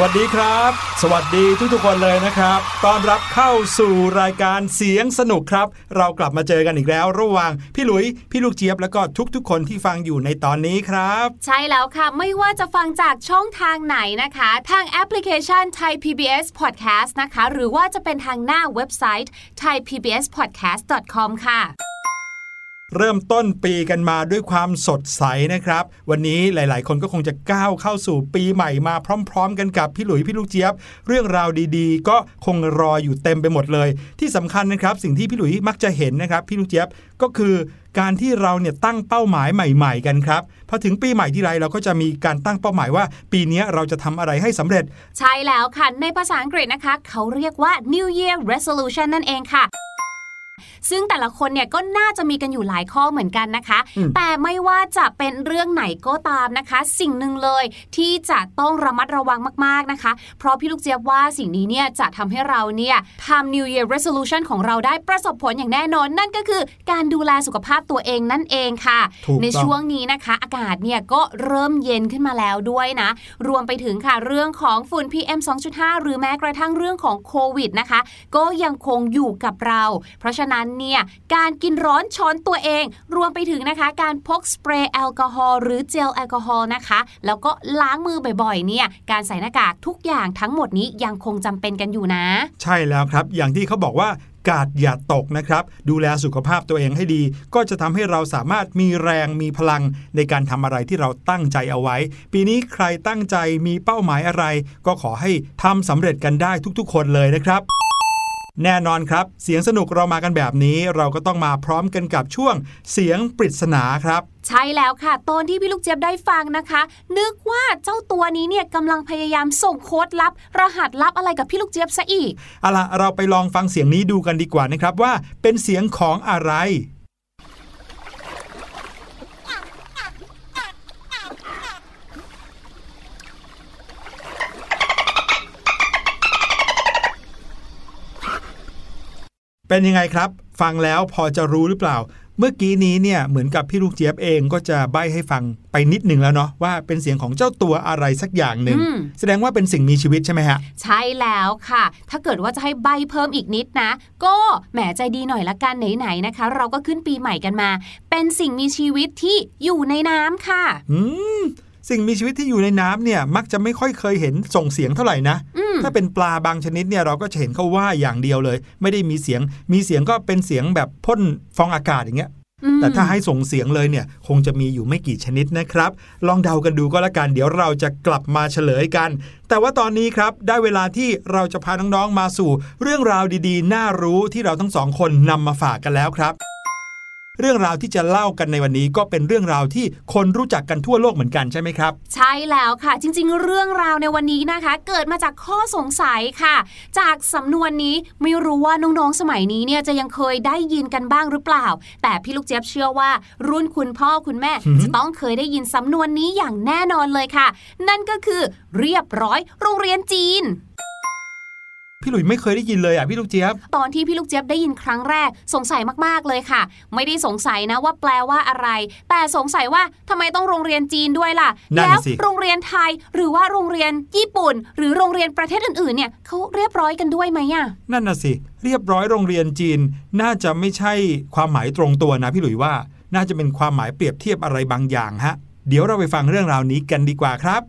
วัสดีครับ สวัสดีทุกๆคนเลยนะครับต้อนรับเข้าสู่รายการเสียงสนุกครับ เรากลับมาเจอกันอีกแล้ว ระหว่างพี่หลุย พี่ลูกเจี๊ยบแล้วก็ทุกๆ คนที่ฟังอยู่ในตอนนี้ครับ ใช่แล้วค่ะ ไม่ว่าจะฟังจากช่องทางไหนนะคะ ทางแอปพลิเคชัน Thai PBS Podcast นะคะ หรือว่าจะเป็นทางหน้าเว็บไซต์ thaipbspodcast.com ค่ะ เริ่มต้นปีกันมาด้วยความสดใสนะครับ วันนี้หลาย ๆ คนก็คงจะก้าวเข้าสู่ปีใหม่มาพร้อม ๆ กันกับพี่หลุยพี่ลูกเจี๊ยบ เรื่องราวดี ๆ ก็คงรออยู่เต็มไปหมดเลย ที่สำคัญนะครับ สิ่งที่พี่หลุยมักจะเห็นนะครับ พี่ลูกเจี๊ยบก็คือการที่เราเนี่ยตั้งเป้าหมายใหม่ ๆ กันครับพอถึงปีใหม่ที่ไรเราก็จะมีการตั้งเป้าหมายว่า ปีนี้เราจะทำอะไรให้สำเร็จ ใช่แล้วค่ะในภาษาอังกฤษนะคะ เขาเรียกว่า New Year Resolution นั่นเองค่ะ ซึ่งแต่ละคนเนี่ยก็น่าจะมีกันอยู่หลายข้อเหมือนกันนะคะอืมแต่ไม่ว่าจะเป็นเรื่องไหนก็ตามนะคะ สิ่งหนึ่งเลยที่จะต้องระมัดระวังมากๆนะคะ เพราะพี่ลูกเจี๊ยบว่าสิ่งนี้เนี่ยจะทำให้เราเนี่ยทำ New Year Resolution ของเราได้ประสบผลอย่างแน่นอน นั่นก็คือการดูแลสุขภาพตัวเองนั่นเองค่ะถูกต้องในช่วงนี้นะคะ อากาศเนี่ยก็เริ่มเย็นขึ้นมาแล้วด้วยนะ รวมไปถึงค่ะเรื่องของฝุ่น PM 2.5 หรือแม้กระทั่งเรื่องของโควิดนะคะ ก็ยังคงอยู่กับเรา เพราะฉะนั้นเนี่ยการกินร้อนช้อนตัวเอง รวมไปถึงนะคะ การพกสเปรย์แอลกอฮอล์หรือเจลแอลกอฮอล์นะคะ แล้วก็ล้างมือบ่อยๆเนี่ยการใส่หน้ากากทุกอย่างทั้งหมดนี้ยังคงจำเป็นกันอยู่นะ ใช่แล้วครับ อย่างที่เขาบอกว่ากาดอย่าตกนะครับ ดูแลสุขภาพตัวเองให้ดี ก็จะทำให้เราสามารถมีแรงมีพลังในการทำอะไรที่เราตั้งใจเอาไว้ ปีนี้ใครตั้งใจมีเป้าหมายอะไร ก็ขอให้ทำสำเร็จกันได้ทุกๆ คนเลยนะครับ แน่นอนครับ เสียงสนุกเรามากันแบบนี้ เราก็ต้องมาพร้อมกันกับช่วงเสียงปริศนาครับ ใช่แล้วค่ะ ตอนที่พี่ลูกเจี๊ยบได้ฟังนะคะ นึกว่าเจ้าตัวนี้เนี่ยกำลังพยายามส่งโค้ดลับ รหัสลับอะไรกับพี่ลูกเจี๊ยบซะอีกเอาล่ะเราไปลองฟังเสียงนี้ดูกันดีกว่านะครับว่าเป็นเสียงของอะไร เป็นยังไงครับ ฟังแล้วพอจะรู้หรือเปล่า เมื่อกี้นี้เนี่ยเหมือนกับพี่ลูกเจี๊ยบเองก็จะใบ้ให้ฟังไปนิดหนึ่งแล้วเนาะว่าเป็นเสียงของเจ้าตัวอะไรสักอย่างหนึ่งอืมแสดงว่าเป็นสิ่งมีชีวิตใช่ไหมฮะใช่แล้วค่ะ ถ้าเกิดว่าจะให้ใบเพิ่มอีกนิดนะ ก็แหมใจดีหน่อยละกันไหนๆนะคะ เราก็ขึ้นปีใหม่กันมา เป็นสิ่งมีชีวิตที่อยู่ในน้ำค่ะอืมสิ่งมีชีวิตที่อยู่ในน้ำเนี่ยมักจะไม่ค่อยเคยเห็นส่งเสียงเท่าไหร่นะอืม ถ้าเป็นปลาบางชนิดเนี่ยเราก็จะเห็นเขาว่าอย่างเดียวเลย ไม่ได้มีเสียง มีเสียงก็เป็นเสียงแบบพ่นฟองอากาศอย่างเงี้ยอืมแต่ถ้าให้ส่งเสียงเลยเนี่ย คงจะมีอยู่ไม่กี่ชนิดนะครับ ลองเดากันดูก็แล้วกัน เดี๋ยวเราจะกลับมาเฉลยกัน แต่ว่าตอนนี้ครับ ได้เวลาที่เราจะพาน้องๆมาสู่ เรื่องราวดีๆ น่ารู้ที่เราทั้งสองคนนำมาฝากกันแล้วครับ เรื่องราวที่จะเล่ากันในวันนี้ก็เป็นเรื่องราวที่คนรู้จักกันทั่วโลกเหมือนกันใช่ไหมครับ ใช่แล้วค่ะ จริง ๆ เรื่องราวในวันนี้นะคะ เกิดมาจากข้อสงสัยค่ะ จากสำนวนนี้ไม่รู้ว่าน้องๆสมัยนี้เนี่ยจะยังเคยได้ยินกันบ้างหรือเปล่า แต่พี่ลูกเจี๊ยบเชื่อว่า รุ่นคุณพ่อคุณแม่หืมจะต้องเคยได้ยินสำนวนนี้อย่างแน่นอนเลยค่ะ นั่นก็คือเรียบร้อยโรงเรียนจีน พี่หลุยไม่เคยได้ยินเลยอะพี่ลูกเจี๊ยบ ตอนที่พี่ลูกเจี๊ยบได้ยินครั้งแรก สงสัยมากๆเลยค่ะ ไม่ได้สงสัยนะว่าแปลว่าอะไร แต่สงสัยว่าทำไมต้องโรงเรียนจีนด้วยล่ะ นั่นแล้วน่ะสิ โรงเรียนไทยหรือว่าโรงเรียนญี่ปุ่น หรือโรงเรียนประเทศอื่นๆเนี่ยเขาเรียบร้อยกันด้วยไหมอะนั่นน่ะสิ เรียบร้อยโรงเรียนจีน น่าจะไม่ใช่ความหมายตรงตัวนะพี่หลุยว่า น่าจะเป็นความหมายเปรียบเทียบอะไรบางอย่างฮะ เดี๋ยวเราไปฟังเรื่องราวนี้กันดีกว่าครับ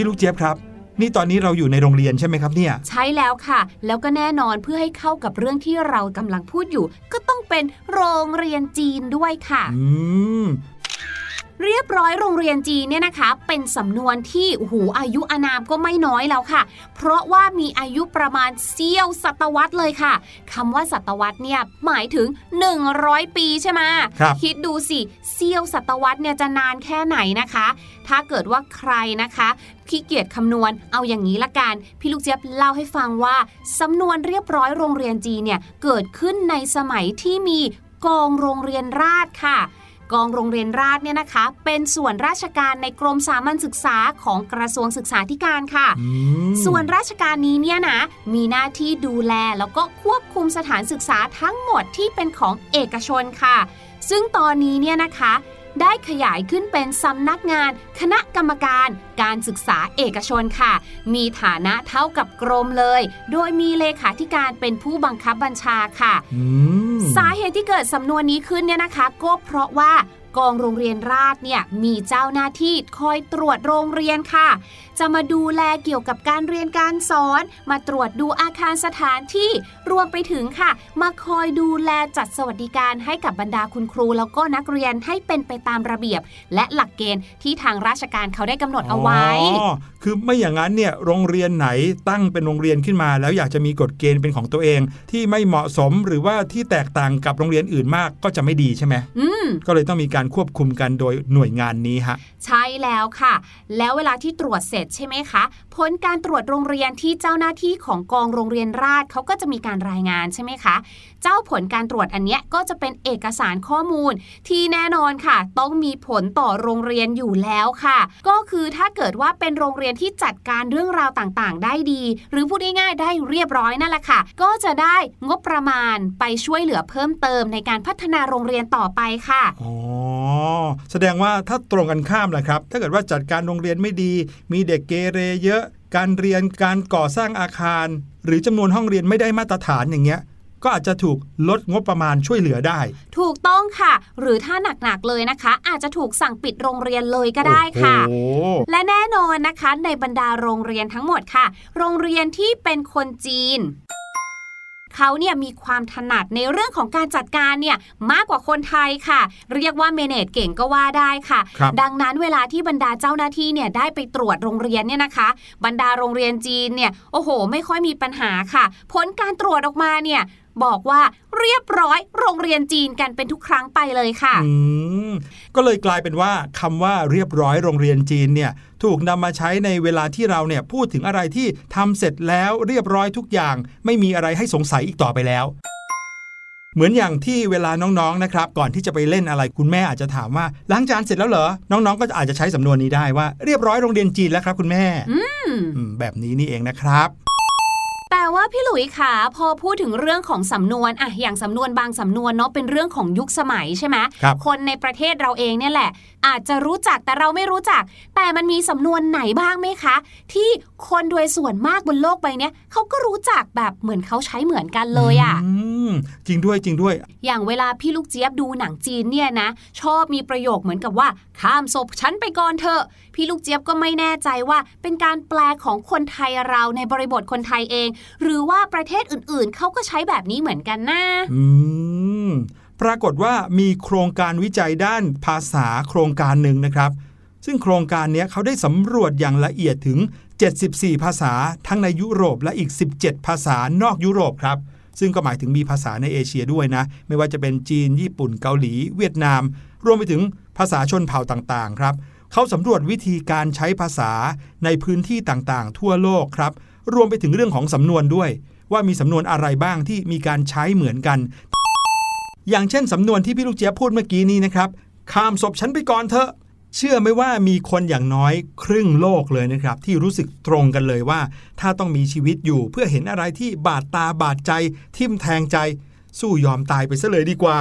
พี่ลูกเจี๊ยบครับ นี่ตอนนี้เราอยู่ในโรงเรียนใช่ไหมครับเนี่ย ใช่แล้วค่ะ แล้วก็แน่นอนเพื่อให้เข้ากับเรื่องที่เรากำลังพูดอยู่ ก็ต้องเป็นโรงเรียนจีนด้วยค่ะ อืม เรียบร้อยโรงเรียนจีนเนี่ยนะคะ เป็นสำนวนที่โอ้โหอายุอานามก็ไม่น้อยแล้วค่ะ เพราะว่ามีอายุประมาณเสี้ยวศตวรรษเลยค่ะคำว่าศตวรรษเนี่ยหมายถึง 100 ปีใช่ไหมครับคิดดูสิเสี้ยวศตวรรษเนี่ยจะนานแค่ไหนนะคะ ถ้าเกิดว่าใครนะคะขี้เกียจคำนวณเอาอย่างนี้ละกัน พี่ลูกเจี๊ยบเล่าให้ฟังว่าสำนวนเรียบร้อยโรงเรียนจีนเนี่ยเกิดขึ้นในสมัยที่มีกองโรงเรียนราษฎร์ค่ะ กองโรงเรียนราษฎรเนี่ยนะคะ เป็นส่วนราชการในกรมสามัญศึกษาของกระทรวงศึกษาธิการค่ะ ส่วนราชการนี้เนี่ยนะมีหน้าที่ดูแลแล้วก็ควบคุมสถานศึกษาทั้งหมดที่เป็นของเอกชนค่ะ ซึ่งตอนนี้เนี่ยนะคะ ได้ขยายขึ้นเป็นสำนักงาน คณะกรรมการการศึกษาเอกชนค่ะ มีฐานะเท่ากับกรมเลย โดยมีเลขาธิการเป็นผู้บังคับบัญชาค่ะ สาเหตุที่เกิดสำนวนนี้ขึ้นเนี่ยนะคะ ก็เพราะว่า กองโรงเรียนราษฎรเนี่ยมีเจ้าหน้าที่คอยตรวจโรงเรียนค่ะ จะมาดูแลเกี่ยวกับการเรียนการสอน มาตรวจดูอาคารสถานที่รวมไปถึงค่ะ มาคอยดูแลจัดสวัสดิการให้กับบรรดาคุณครู แล้วก็นักเรียนให้เป็นไปตามระเบียบ และหลักเกณฑ์ที่ทางราชการเขาได้กำหนดเอาไว้อ๋อคือไม่อย่างนั้นเนี่ยโรงเรียนไหนตั้งเป็นโรงเรียนขึ้นมา แล้วอยากจะมีกฎเกณฑ์เป็นของตัวเอง ที่ไม่เหมาะสมหรือว่าที่แตกต่างกับโรงเรียนอื่นมากก็จะไม่ดีใช่ไหมอืมก็เลยต้องมีการควบคุมกันโดยหน่วยงานนี้ฮะใช่แล้วค่ะ แล้วเวลาที่ตรวจเสร็จใช่ไหมคะผลการตรวจโรงเรียนที่เจ้าหน้าที่ของกองโรงเรียนราชเขาก็จะมีการรายงานใช่ไหมคะ เจ้าผลการตรวจอันนี้ก็จะเป็นเอกสารข้อมูล ที่แน่นอนค่ะ ต้องมีผลต่อโรงเรียนอยู่แล้วค่ะ ก็คือถ้าเกิดว่าเป็นโรงเรียนที่จัดการเรื่องราวต่างๆ ได้ดี หรือพูดง่ายๆได้เรียบร้อยนั่นแหละค่ะ ก็จะได้งบประมาณไปช่วยเหลือเพิ่มเติมในการพัฒนาโรงเรียนต่อไปค่ะ อ๋อแสดงว่าถ้าตรงกันข้ามแหละครับ ถ้าเกิดว่าจัดการโรงเรียนไม่ดี มีเด็กเกเรเยอะ การเรียนการก่อสร้างอาคาร หรือจำนวนห้องเรียนไม่ได้มาตรฐานอย่างเงี้ยก็อาจจะถูกลดงบประมาณช่วยเหลือได้ ถูกต้องค่ะ หรือถ้าหนักๆเลยนะคะ อาจจะถูกสั่งปิดโรงเรียนเลยก็ได้ค่ะ และแน่นอนนะคะในบรรดาโรงเรียนทั้งหมดค่ะ โรงเรียนที่เป็นคนจีน เขาเนี่ยมีความถนัดในเรื่องของการจัดการเนี่ยมากกว่าคนไทยค่ะ เรียกว่าเมเนจเก่งก็ว่าได้ค่ะ ดังนั้นเวลาที่บรรดาเจ้าหน้าที่เนี่ยได้ไปตรวจโรงเรียนเนี่ยนะคะ บรรดาโรงเรียนจีนเนี่ยโอ้โห ไม่ค่อยมีปัญหาค่ะ ผลการตรวจออกมาเนี่ย บอกว่าเรียบร้อยโรงเรียนจีนกันเป็นทุกครั้งไปเลยค่ะก็เลยกลายเป็นว่าคำว่าเรียบร้อยโรงเรียนจีนเนี่ยถูกนำมาใช้ในเวลาที่เราเนี่ยพูดถึงอะไรที่ทำเสร็จแล้วเรียบร้อยทุกอย่าง ไม่มีอะไรให้สงสัยอีกต่อไปแล้วเหมือนอย่างที่เวลาน้องๆ นะครับ ก่อนที่จะไปเล่นอะไรคุณแม่อาจจะถามว่าล้างจานเสร็จแล้วเหรอ น้องๆ ก็อาจจะใช้สำนวนนี้ได้ว่าเรียบร้อยโรงเรียนจีนแล้วครับ คุณแม่แบบนี้นี่เองนะครับ แต่ว่าพี่หลุยขาพอพูดถึงเรื่องของสำนวนอะอย่างสำนวนบางสำนวนเนาะเป็นเรื่องของยุคสมัยใช่ไหมคคนในประเทศเราเองเนี่ยแหละ อาจจะรู้จักแต่เราไม่รู้จัก แต่มันมีสำนวนไหนบ้างไหมคะ ที่คนโดยส่วนมากบนโลกใบนี้เขาก็รู้จักแบบเหมือนเขาใช้เหมือนกันเลยอะจริงด้วยจริงด้วย อย่างเวลาพี่ลูกเจี๊ยบดูหนังจีนเนี่ยนะ ชอบมีประโยคเหมือนกับว่า ข้ามศพฉันไปก่อนเถอะ พี่ลูกเจี๊ยบก็ไม่แน่ใจว่า เป็นการแปลของคนไทยเราในบริบทคนไทยเอง หรือว่าประเทศอื่นๆเขาก็ใช้แบบนี้เหมือนกันนะอืม ปรากฏว่ามีโครงการวิจัยด้านภาษาโครงการหนึ่งนะครับ ซึ่งโครงการนี้เขาได้สำรวจอย่างละเอียดถึง 74 ภาษาทั้งในยุโรปและอีก 17 ภาษานอกยุโรปครับ ซึ่งก็หมายถึงมีภาษาในเอเชียด้วยนะ ไม่ว่าจะเป็นจีน ญี่ปุ่น เกาหลี เวียดนาม รวมไปถึงภาษาชนเผ่าต่างๆ ครับ เขาสำรวจวิธีการใช้ภาษาในพื้นที่ต่างๆ ทั่วโลกครับ รวมไปถึงเรื่องของสำนวนด้วยว่ามีสำนวนอะไรบ้างที่มีการใช้เหมือนกัน อย่างเช่นสำนวนที่พี่ลูกเจี๊ยบพูดเมื่อกี้นี้นะครับข้ามศพฉันไปก่อนเถอะเชื่อไหมว่ามีคนอย่างน้อยครึ่งโลกเลยนะครับ ที่รู้สึกตรงกันเลยว่า ถ้าต้องมีชีวิตอยู่เพื่อเห็นอะไรที่บาดตาบาดใจ ทิ่มแทงใจ สู้ยอมตายไปซะเลยดีกว่า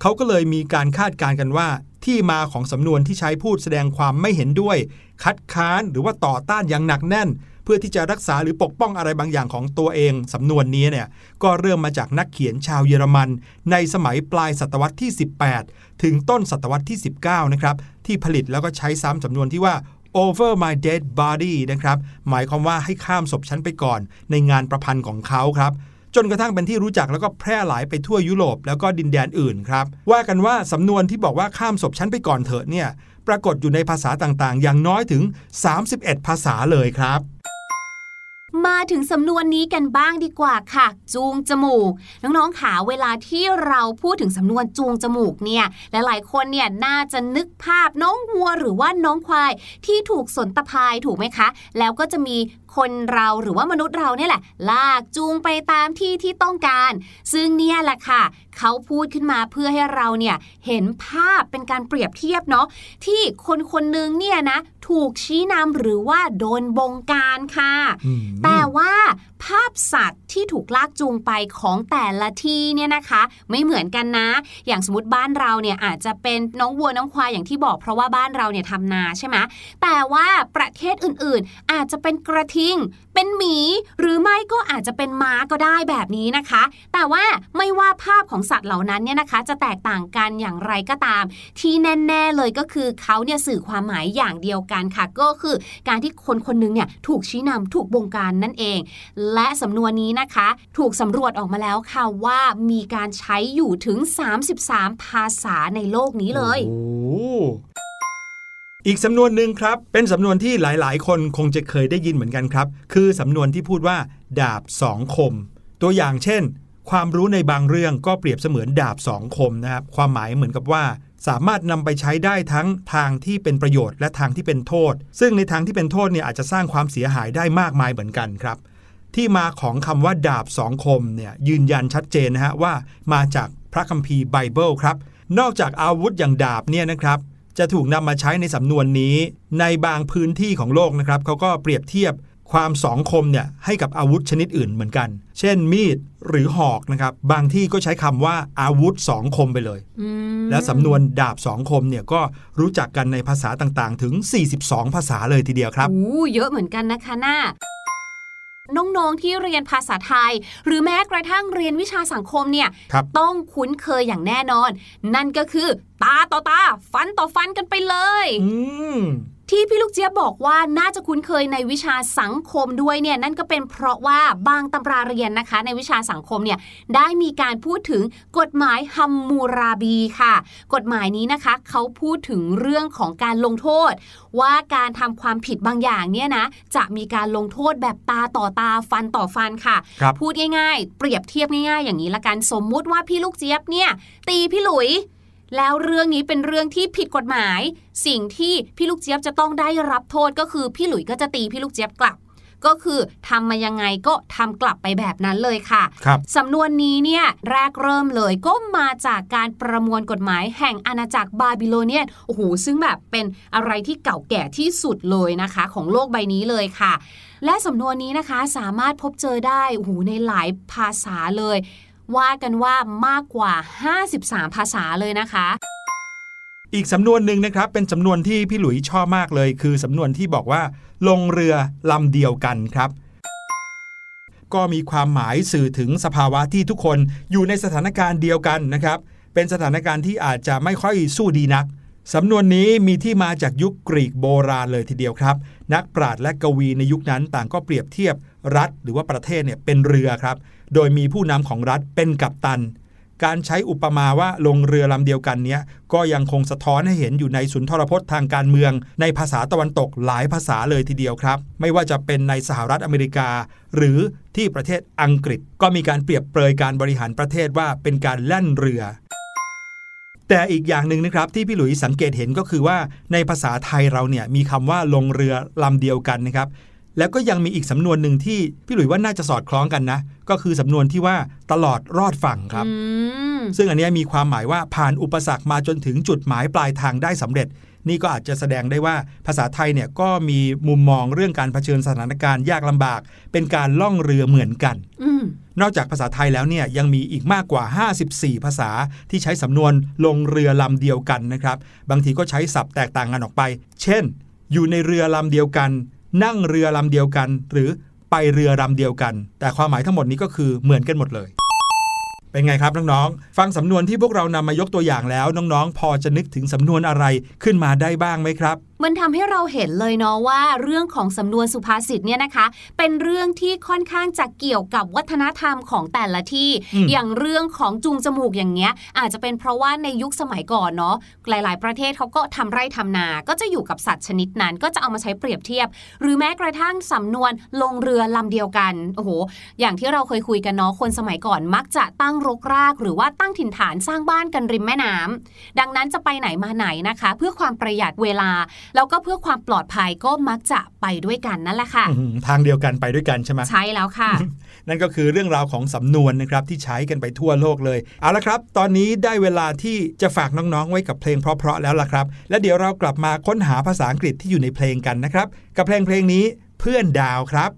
เขาก็เลยมีการคาดการณ์กันว่า ที่มาของสำนวนที่ใช้พูดแสดงความไม่เห็นด้วย คัดค้านหรือว่าต่อต้านอย่างหนักแน่น เพื่อที่จะรักษาหรือปกป้องอะไรบางอย่างของตัวเอง สำนวนนี้เนี่ยก็เริ่มมาจากนักเขียนชาวเยอรมัน ในสมัยปลายศตวรรษที่ 18 ถึงต้นศตวรรษที่ 19 นะครับ ที่ผลิตแล้วก็ใช้ซ้ำสำนวนที่ว่า over my dead body นะครับ หมายความว่าให้ข้ามศพฉันไปก่อน ในงานประพันธ์ของเขาครับจนกระทั่งเป็นที่รู้จักแล้วก็แพร่หลายไปทั่วยุโรปแล้วก็ดินแดนอื่นครับ ว่ากันว่าสำนวนที่บอกว่าข้ามศพชั้นไปก่อนเถอะเนี่ย ปรากฏอยู่ในภาษาต่างๆ อย่างน้อยถึง 31 ภาษาเลยครับ มาถึงสำนวนนี้กันบ้างดีกว่าค่ะ จูงจมูก น้องๆขาเวลาที่เราพูดถึงสำนวนจูงจมูกเนี่ยหลายๆคนเนี่ยน่าจะนึกภาพน้องวัวหรือว่าน้องควายที่ถูกสนตะพายถูกไหมคะ แล้วก็จะมีคนเราหรือว่ามนุษย์เราเนี่ยแหละ ลากจูงไปตามที่ที่ต้องการ ซึ่งเนี่ยแหละค่ะ เขาพูดขึ้นมาเพื่อให้เราเนี่ยเห็นภาพเป็นการเปรียบเทียบเนาะที่คนคนนึงเนี่ยนะถูกชี้นำหรือว่าโดนบงการค่ะ แต่ว่า ภาพสัตว์ที่ถูกลากจูงไปของแต่ละที่เนี่ยนะคะ ไม่เหมือนกันนะ อย่างสมมติบ้านเราเนี่ยอาจจะเป็นน้องวัวน้องควายอย่างที่บอกเพราะว่าบ้านเราเนี่ยทำนาใช่ไหมแต่ว่าประเทศอื่นๆ อาจจะเป็นกระทิง เป็นหมี หรือไม่ก็อาจจะเป็นม้าก็ได้แบบนี้นะคะ แต่ว่าไม่ว่าภาพของสัตว์เหล่านั้นเนี่ยนะคะ จะแตกต่างกันอย่างไรก็ตาม ที่แน่ ๆเลยก็คือเขาเนี่ยสื่อความหมายอย่างเดียวกันค่ะ ก็คือการที่คนคนนึงเนี่ยถูกชี้นำถูกบงการนั่นเองและสำนวนนี้นะคะ ถูกสำรวจออกมาแล้วค่ะว่ามีการใช้อยู่ถึง 33 ภาษาในโลกนี้เลยอีกสำนวนหนึ่งครับ เป็นสำนวนที่หลาย ๆ คนคงจะเคยได้ยินเหมือนกันครับ คือสำนวนที่พูดว่า ดาบสองคม ตัวอย่างเช่น ความรู้ในบางเรื่องก็เปรียบเสมือนดาบสองคมนะครับ ความหมายเหมือนกับว่า สามารถนำไปใช้ได้ทั้งทางที่เป็นประโยชน์และทางที่เป็นโทษ ซึ่งในทางที่เป็นโทษเนี่ยอาจจะสร้างความเสียหายได้มากมายเหมือนกันครับ ที่มาของคำว่าดาบสองคมเนี่ยยืนยันชัดเจนนะฮะว่ามาจากพระคัมภีร์ไบเบิลครับ นอกจากอาวุธอย่างดาบเนี่ยนะครับจะถูกนำมาใช้ในสำนวนนี้ ในบางพื้นที่ของโลกนะครับเขาก็เปรียบเทียบความสองคมเนี่ยให้กับอาวุธชนิดอื่นเหมือนกัน เช่นมีดหรือหอกนะครับ บางที่ก็ใช้คำว่าอาวุธสองคมไปเลย และสำนวนดาบสองคมเนี่ยก็รู้จักกันในภาษาต่างๆ ถึง 42 ภาษาเลยทีเดียวครับโอ้เยอะเหมือนกันนะคะหน้า น้องๆที่เรียนภาษาไทย หรือแม้กระทั่งเรียนวิชาสังคมเนี่ยครับต้องคุ้นเคยอย่างแน่นอน นั่นก็คือ ตาต่อตาฟันต่อฟันกันไปเลยอืม ที่พี่ลูกเจี๊ยบบอกว่าน่าจะคุ้นเคยในวิชาสังคมด้วยเนี่ยนั่นก็เป็นเพราะว่าบางตำราเรียนนะคะ ในวิชาสังคมเนี่ยได้มีการพูดถึงกฎหมายฮัมมูราบีค่ะ กฎหมายนี้นะคะเขาพูดถึงเรื่องของการลงโทษ ว่าการทำความผิดบางอย่างเนี่ยนะจะมีการลงโทษแบบตาต่อตาฟันต่อฟันค่ะครับพูดง่ายๆ เปรียบเทียบง่ายๆ อย่างนี้ละกันสมมุติว่าพี่ลูกเจี๊ยบเนี่ยตีพี่หลุย แล้วเรื่องนี้เป็นเรื่องที่ผิดกฎหมาย สิ่งที่พี่ลูกเจี๊ยบจะต้องได้รับโทษก็คือพี่หลุยก็จะตีพี่ลูกเจี๊ยบกลับ ก็คือทำมายังไงก็ทำกลับไปแบบนั้นเลยค่ะครับสำนวนนี้เนี่ยแรกเริ่มเลยก็มาจากการประมวลกฎหมายแห่งอาณาจักรบาบิโลเนียนโอ้โหซึ่งแบบเป็นอะไรที่เก่าแก่ที่สุดเลยนะคะ ของโลกใบนี้เลยค่ะและสำนวนนี้นะคะสามารถพบเจอได้โอ้โหในหลายภาษาเลย ว่ากันว่ามากกว่า 53 ภาษาเลยนะคะ อีกสำนวนหนึ่งนะครับ เป็นสำนวนที่พี่หลุยชอบมากเลย คือสำนวนที่บอกว่า ลงเรือลำเดียวกันครับ ก็มีความหมายสื่อถึงสภาวะที่ทุกคนอยู่ในสถานการณ์เดียวกันนะครับ เป็นสถานการณ์ที่อาจจะไม่ค่อยสู้ดีนักสำนวนนี้มีที่มาจากยุคกรีกโบราณเลยทีเดียวครับ นักปราชญ์และกวีในยุคนั้นต่างก็เปรียบเทียบรัฐหรือว่าประเทศเนี่ยเป็นเรือครับ โดยมีผู้นำของรัฐเป็นกัปตัน การใช้อุปมาว่าลงเรือลำเดียวกันเนี้ยก็ยังคงสะท้อนให้เห็นอยู่ในสุนทรพจน์ทางการเมือง ในภาษาตะวันตกหลายภาษาเลยทีเดียวครับ ไม่ว่าจะเป็นในสหรัฐอเมริกา หรือที่ประเทศอังกฤษ ก็มีการเปรียบเปรยการบริหารประเทศว่าเป็นการแล่นเรือแต่อีกอย่างหนึ่งนะครับที่พี่หลุยสังเกตเห็นก็คือว่าในภาษาไทยเราเนี่ยมีคำว่าลงเรือลำเดียวกันนะครับ แล้วก็ยังมีอีกสำนวนหนึ่งที่พี่หลุยว่าน่าจะสอดคล้องกันนะ ก็คือสำนวนที่ว่าตลอดรอดฝั่งครับอืมซึ่งอันเนี้ยมีความหมายว่าผ่านอุปสรรคมาจนถึงจุดหมายปลายทางได้สำเร็จ นี่ก็อาจจะแสดงได้ว่าภาษาไทยเนี่ยก็มีมุมมองเรื่องการเผชิญสถานการณ์ยากลำบาก เป็นการล่องเรือเหมือนกันอืมนอกจากภาษาไทยแล้วเนี่ยยังมีอีกมากกว่า 54 ภาษาที่ใช้สำนวนลงเรือลำเดียวกันนะครับ บางทีก็ใช้ศัพท์แตกต่างกันออกไป เช่น อยู่ในเรือลำเดียวกัน นั่งเรือลำเดียวกัน หรือไปเรือลำเดียวกัน แต่ความหมายทั้งหมดนี้ก็คือเหมือนกันหมดเลย เป็นไงครับน้องๆ ฟังสำนวนที่พวกเรานำมายกตัวอย่างแล้วน้องๆ พอจะนึกถึงสำนวนอะไรขึ้นมาได้บ้างไหมครับ มันทำให้เราเห็นเลยเนาะว่าเรื่องของสำนวนสุภาษิตเนี่ยนะคะ เป็นเรื่องที่ค่อนข้างจะเกี่ยวกับวัฒนธรรมของแต่ละที่อืมอย่างเรื่องของจูงจมูกอย่างเงี้ย อาจจะเป็นเพราะว่าในยุคสมัยก่อนเนาะหลาย ๆ ประเทศเขาก็ทำไร่ทำนา ก็จะอยู่กับสัตว์ชนิดนั้น ก็จะเอามาใช้เปรียบเทียบ หรือแม้กระทั่งสำนวนลงเรือลำเดียวกันโอ้โหอย่างที่เราเคยคุยกันเนาะคนสมัยก่อนมักจะตั้งรกราก หรือว่าตั้งถิ่นฐานสร้างบ้านกันริมแม่น้ำดังนั้นจะไปไหนมาไหนนะคะ เพื่อความประหยัดเวลาแล้วก็เพื่อความปลอดภัยก็มักจะไปด้วยกันนั่นแหละค่ะ ทางเดียวกันไปด้วยกันใช่ไหมใช่แล้วค่ะ นั่นก็คือเรื่องราวของสำนวนนะครับที่ใช้กันไปทั่วโลกเลย เอาละครับ ตอนนี้ได้เวลาที่จะฝากน้องๆไว้กับเพลงเพราะๆแล้วล่ะครับ และเดี๋ยวเรากลับมาค้นหาภาษาอังกฤษที่อยู่ในเพลงกันนะครับ กับเพลงเพลงนี้เพื่อนดาวครับ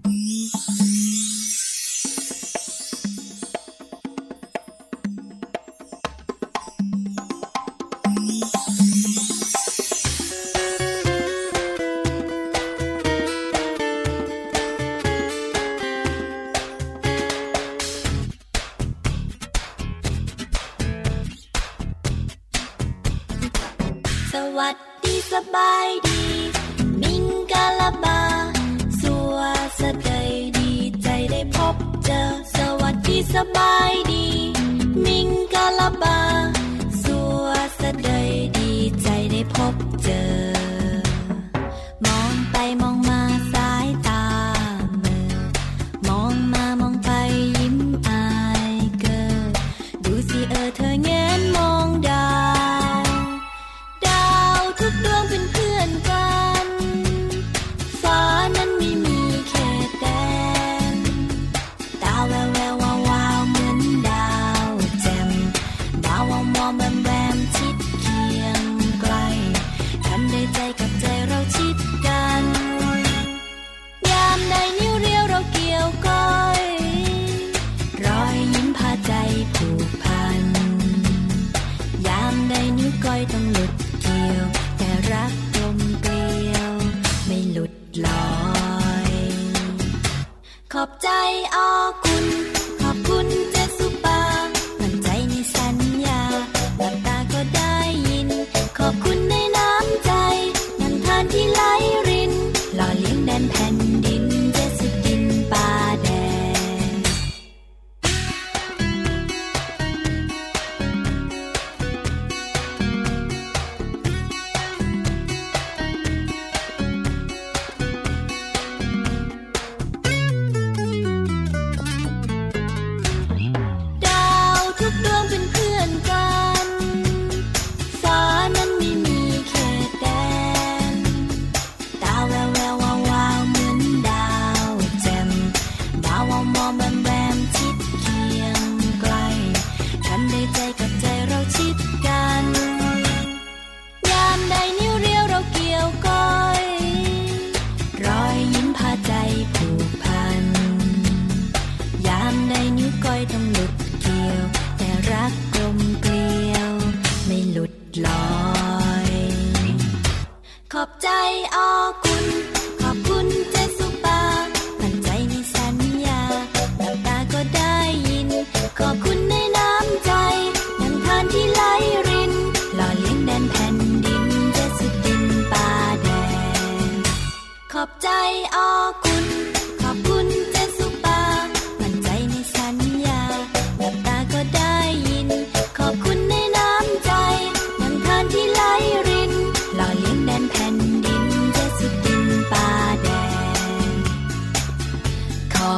ขอ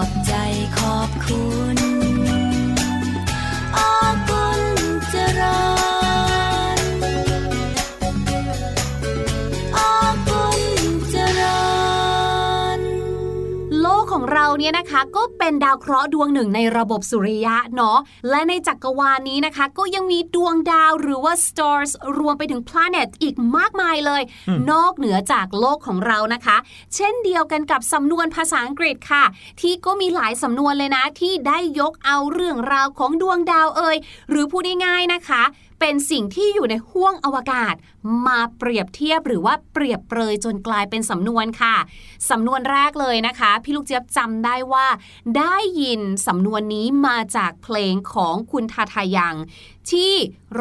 อบใจขอบคุณออคุณเจริญออคุณเจริญโลกของเราเนี่ยนะคะ ก็เป็นดาวเคราะห์ดวงหนึ่งในระบบสุริยะเนาะและในจักรวาลนี้นะคะ ก็ยังมีดวงดาวหรือว่า stars รวมไปถึง planet อีกมากมายเลย นอกเหนือจากโลกของเรานะคะ เช่นเดียวกันกับสำนวนภาษาอังกฤษค่ะ ที่ก็มีหลายสำนวนเลยนะ ที่ได้ยกเอาเรื่องราวของดวงดาวเอ่ยหรือพูดง่ายๆนะคะเป็นสิ่งที่อยู่ในห้วงอวกาศ มาเปรียบเทียบหรือว่าเปรียบเปรยจนกลายเป็นสำนวนค่ะ สำนวนแรกเลยนะคะ พี่ลูกเจี๊ยบจำได้ว่าได้ยินสำนวนนี้มาจากเพลงของคุณทาทายังที่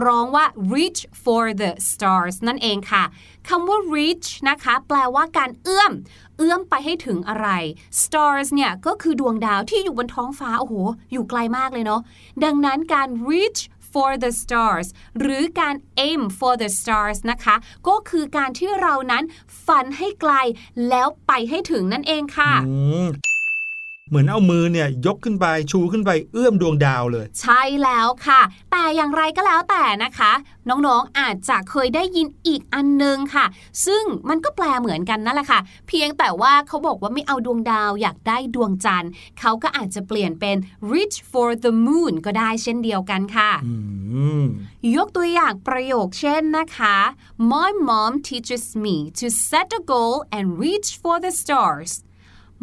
ร้องว่า reach for the stars นั่นเองค่ะคำว่า reach นะคะ แปลว่าการเอื้อม เอื้อมไปให้ถึงอะไร stars เนี่ย ก็คือดวงดาวที่อยู่บนท้องฟ้า โอ้โห อยู่ไกลมากเลยเนาะดังนั้นการ reach for the stars หรือการ aim for the stars นะคะ ก็คือการที่เรานั้นฝันให้ไกลแล้วไปให้ถึงนั่นเองค่ะ เหมือนเอามือเนี่ยยกขึ้นไปชูขึ้นไปเอื้อมดวงดาวเลย ใช่แล้วค่ะ แต่อย่างไรก็แล้วแต่นะคะ น้องๆอาจจะเคยได้ยินอีกอันนึงค่ะ ซึ่งมันก็แปลเหมือนกันนั่นแหละค่ะ เพียงแต่ว่าเขาบอกว่าไม่เอาดวงดาวอยากได้ดวงจันทร์เขาก็อาจจะเปลี่ยนเป็น reach for the moon ก็ได้เช่นเดียวกันค่ะอืมยกตัวอย่างประโยคเช่นนะคะ My mom teaches me to set a goal and reach for the stars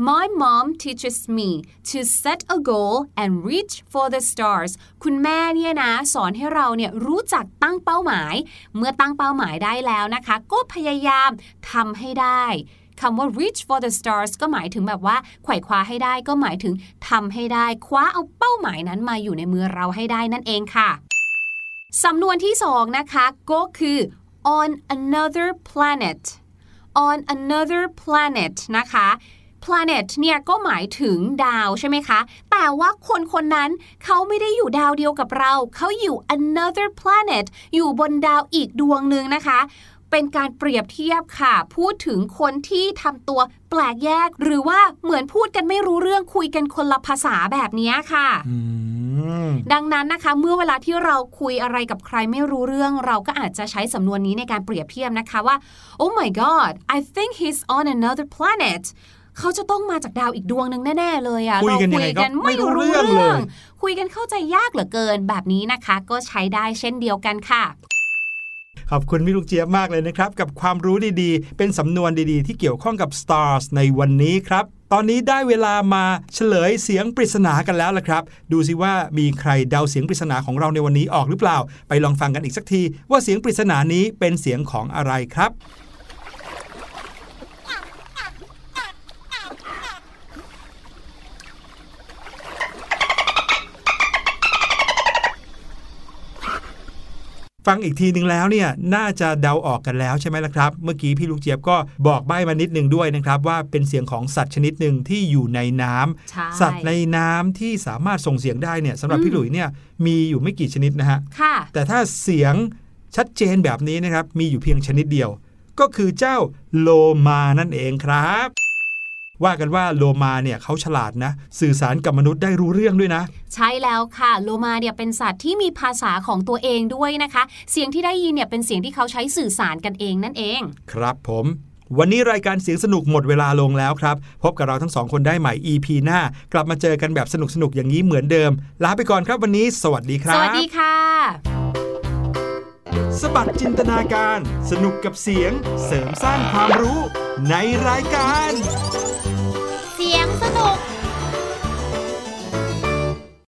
My mom teaches me to set a goal and reach for the stars คุณแม่เนี่ยนะ สอนให้เราเนี่ยรู้จักตั้งเป้าหมาย เมื่อตั้งเป้าหมายได้แล้วนะคะ ก็พยายามทำให้ได้คำว่า reach for the stars ก็หมายถึงแบบว่าไขว่คว้าให้ได้ก็หมายถึงทำให้ได้คว้าเอาเป้าหมายนั้นมาอยู่ในมือเราให้ได้นั่นเองค่ะ สำนวนที่สองนะคะก็คือ on another planet on another planet นะคะ planet เนี่ยก็หมายถึงดาวใช่ไหมคะ แต่ว่าคนคนนั้นเขาไม่ได้อยู่ดาวเดียวกับเรา เขาอยู่ another planet อยู่บนดาวอีกดวงหนึ่งนะคะเป็นการเปรียบเทียบค่ะ พูดถึงคนที่ทำตัวแปลกแยก หรือว่าเหมือนพูดกันไม่รู้เรื่องคุยกันคนละภาษาแบบนี้ค่ะอืมดังนั้นนะคะ เมื่อเวลาที่เราคุยอะไรกับใครไม่รู้เรื่อง เราก็อาจจะใช้สำนวนนี้ในการเปรียบเทียบนะคะว่า oh my god I think he's on another planet เขาจะต้องมาจากดาวอีกดวงหนึ่งแน่ ๆ เลยอะคุยเรากันยังคุไงยก็กันไม่ไม่รู้รู้เรื่องเรื่องเลยคุยกันเข้าใจยากเหลือเกินแบบนี้นะคะ ก็ใช้ได้เช่นเดียวกันค่ะขอบคุณพี่ลูกเจี๊ยบมากเลยนะครับ กับความรู้ดีๆ เป็นสำนวนดีๆ ที่เกี่ยวข้องกับ stars ในวันนี้ครับ ตอนนี้ได้เวลามาเฉลยเสียงปริศนากันแล้วละครับ ดูสิว่ามีใครเดาเสียงปริศนาของเราในวันนี้ออกหรือเปล่า ไปลองฟังกันอีกสักทีว่าเสียงปริศนานี้เป็นเสียงของอะไรครับ ฟังอีกทีหนึ่งแล้วเนี่ยน่าจะเดาออกกันแล้วใช่ไหมล่ะครับ เมื่อกี้พี่ลูกเจี๊ยบก็บอกใบ้มานิดนึงด้วยนะครับ ว่าเป็นเสียงของสัตว์ชนิดหนึ่งที่อยู่ในน้ำใช่สัตว์ในน้ำที่สามารถส่งเสียงได้เนี่ยสำหรับพี่หลุยเนี่ยมีอยู่ไม่กี่ชนิดนะฮะค่ะแต่ถ้าเสียงชัดเจนแบบนี้นะครับมีอยู่เพียงชนิดเดียว ก็คือเจ้าโลมานั่นเองครับ ว่ากันว่าโลมาเนี่ยเขาฉลาดนะ สื่อสารกับมนุษย์ได้รู้เรื่องด้วยนะ ใช่แล้วค่ะโลมาเนี่ยเป็นสัตว์ที่มีภาษาของตัวเองด้วยนะคะ เสียงที่ได้ยินเนี่ยเป็นเสียงที่เขาใช้สื่อสารกันเองนั่นเอง ครับผมวันนี้รายการเสียงสนุกหมดเวลาลงแล้วครับ พบกับเราทั้งสองคนได้ใหม่ EP หน้า กลับมาเจอกันแบบสนุกสนุกๆอย่างนี้เหมือนเดิม ลาไปก่อนครับวันนี้ สวัสดีครับ สวัสดีค่ะ สบัดจินตนาการ สนุกกับเสียง เสริมสร้างความรู้ในรายการ เสียงสนุก